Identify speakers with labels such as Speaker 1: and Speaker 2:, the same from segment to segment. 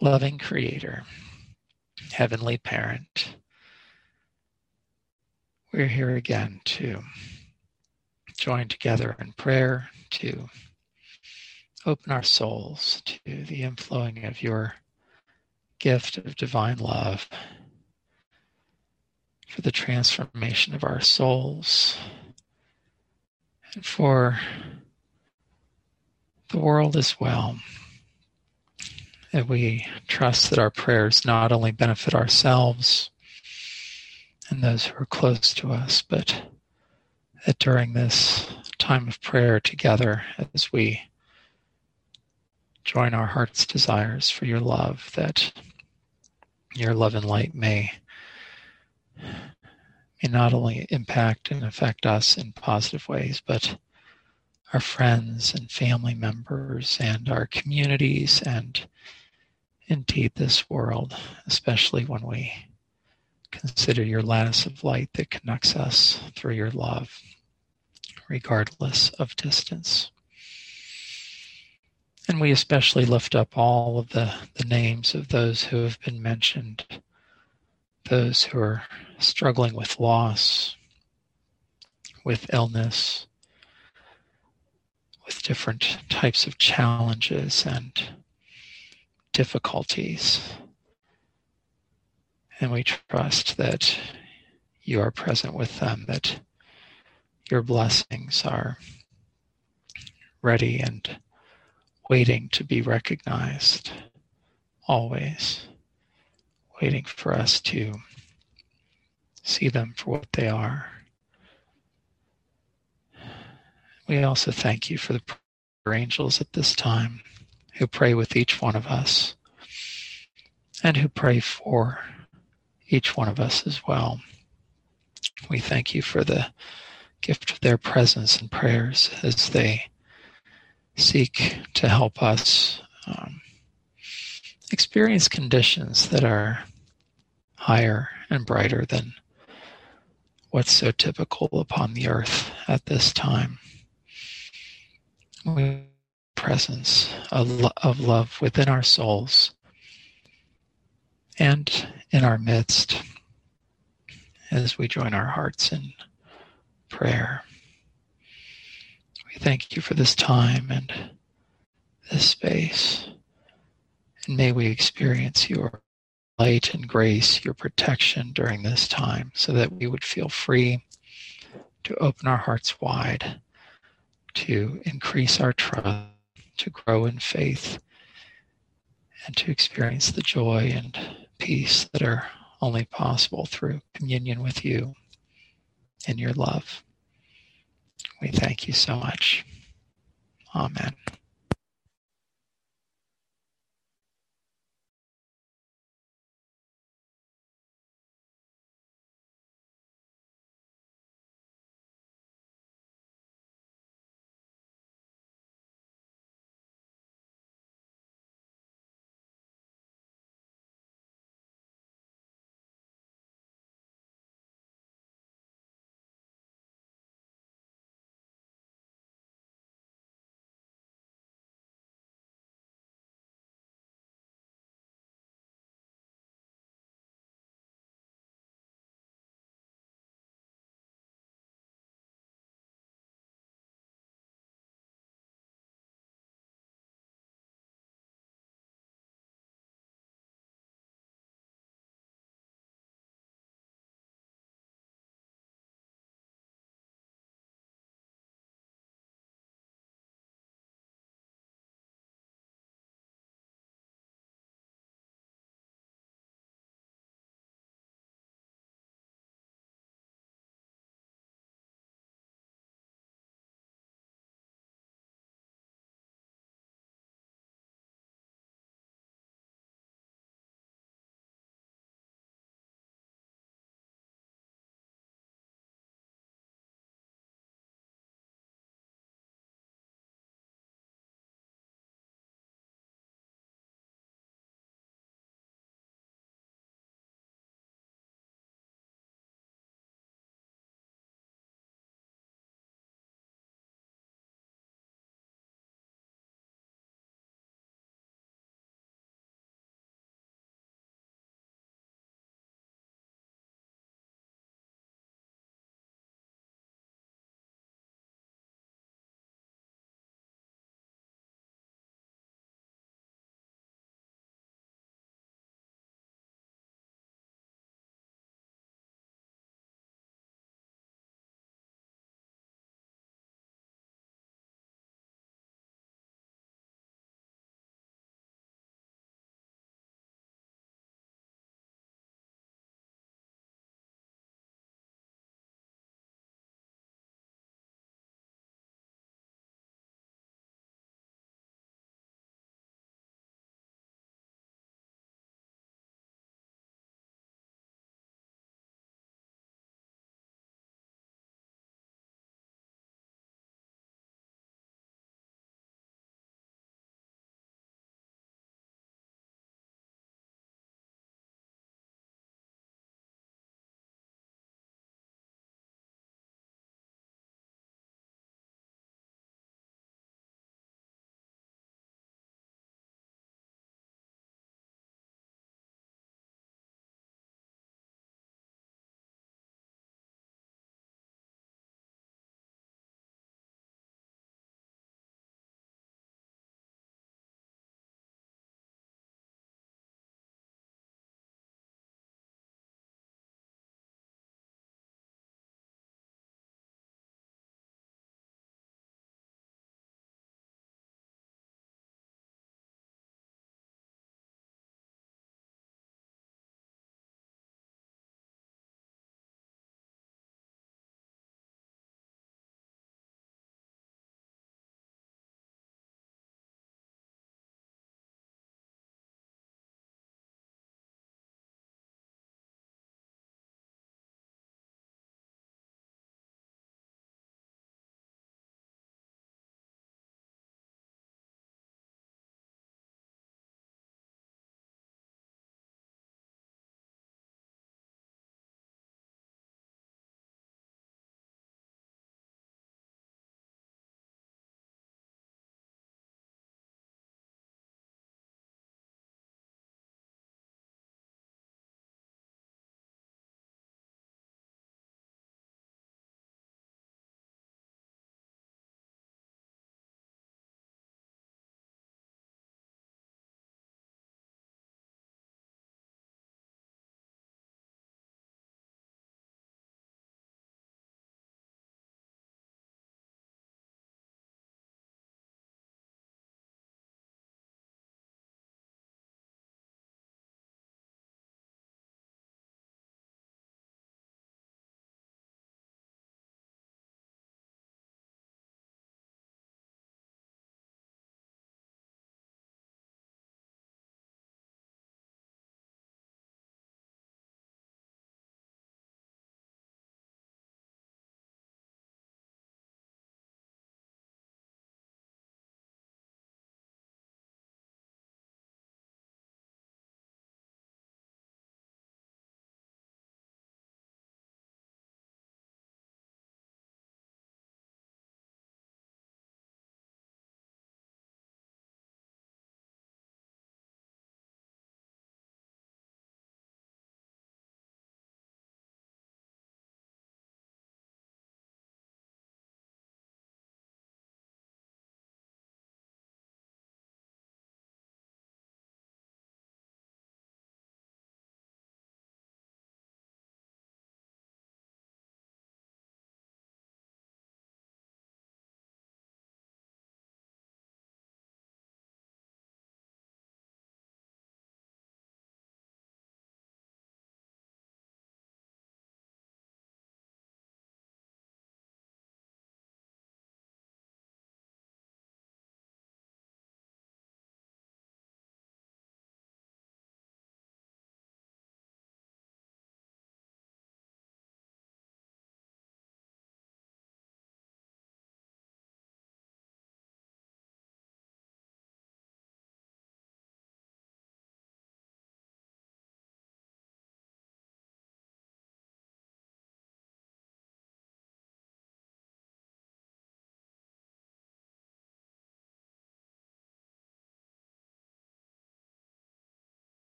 Speaker 1: Loving Creator, Heavenly Parent, we're here again to join together in prayer to open our souls to the inflowing of your gift of divine love for the transformation of our souls and for the world as well. That we trust that our prayers not only benefit ourselves and those who are close to us, but that during this time of prayer together, as we join our heart's desires for your love, that your love and light may, may not only impact and affect us in positive ways, but our friends and family members and our communities and indeed this world, especially when we consider your lattice of light that connects us through your love, regardless of distance. And we especially lift up all of the, the names of those who have been mentioned, those who are struggling with loss, with illness, with different types of challenges and difficulties. And we trust that you are present with them, that your blessings are ready and waiting to be recognized, always waiting for us to see them for what they are. We also thank you for the angels at this time who pray with each one of us and who pray for each one of us as well. We thank you for the gift of their presence and prayers as they seek to help us um, experience conditions that are higher and brighter than what's so typical upon the earth at this time. We presence of, of love within our souls and in our midst as we join our hearts in prayer. We thank you for this time and this space. And may we experience your light and grace, your protection during this time, so that we would feel free to open our hearts wide, to increase our trust, to grow in faith, and to experience the joy and peace that are only possible through communion with you and your love. We thank you so much. Amen.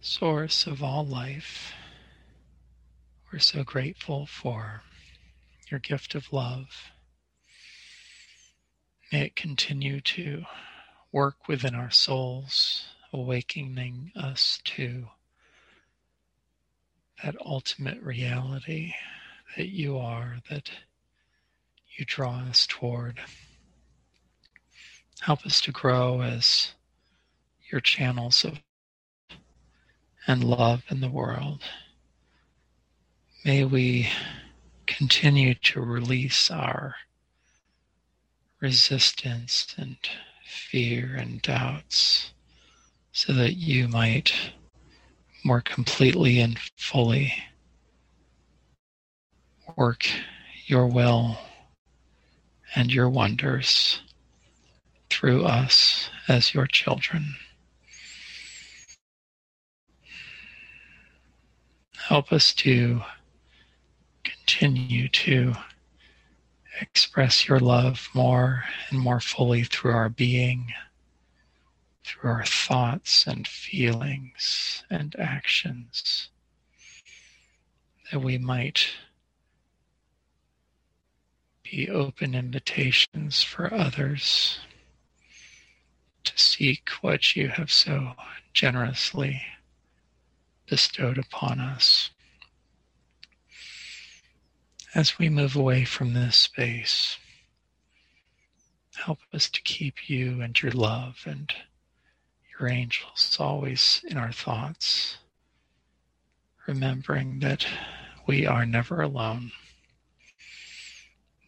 Speaker 1: Source of all life, we're so grateful for your gift of love. May it continue to work within our souls, awakening us to that ultimate reality that you are, that you draw us toward. Help us to grow as your channels of and love in the world. May we continue to release our resistance and fear and doubts so that you might more completely and fully work your will and your wonders through us as your children. Help us to continue to express your love more and more fully through our being, through our thoughts and feelings and actions, that we might be open invitations for others to seek what you have so generously bestowed upon us. As we move away from this space, help us to keep you and your love and your angels always in our thoughts, remembering that we are never alone,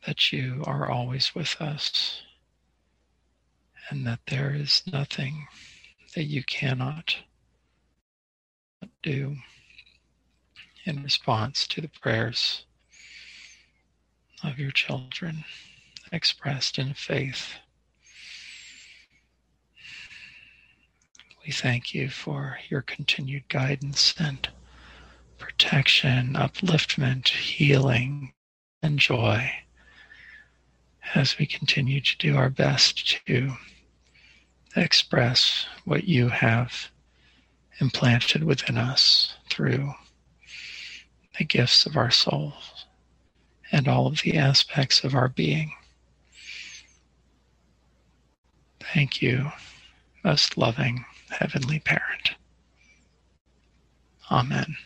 Speaker 1: that you are always with us, and that there is nothing that you cannot do in response to the prayers of your children expressed in faith. We thank you for your continued guidance and protection, upliftment, healing, and joy as we continue to do our best to express what you have implanted within us through the gifts of our soul and all of the aspects of our being. Thank you, most loving Heavenly Parent. Amen.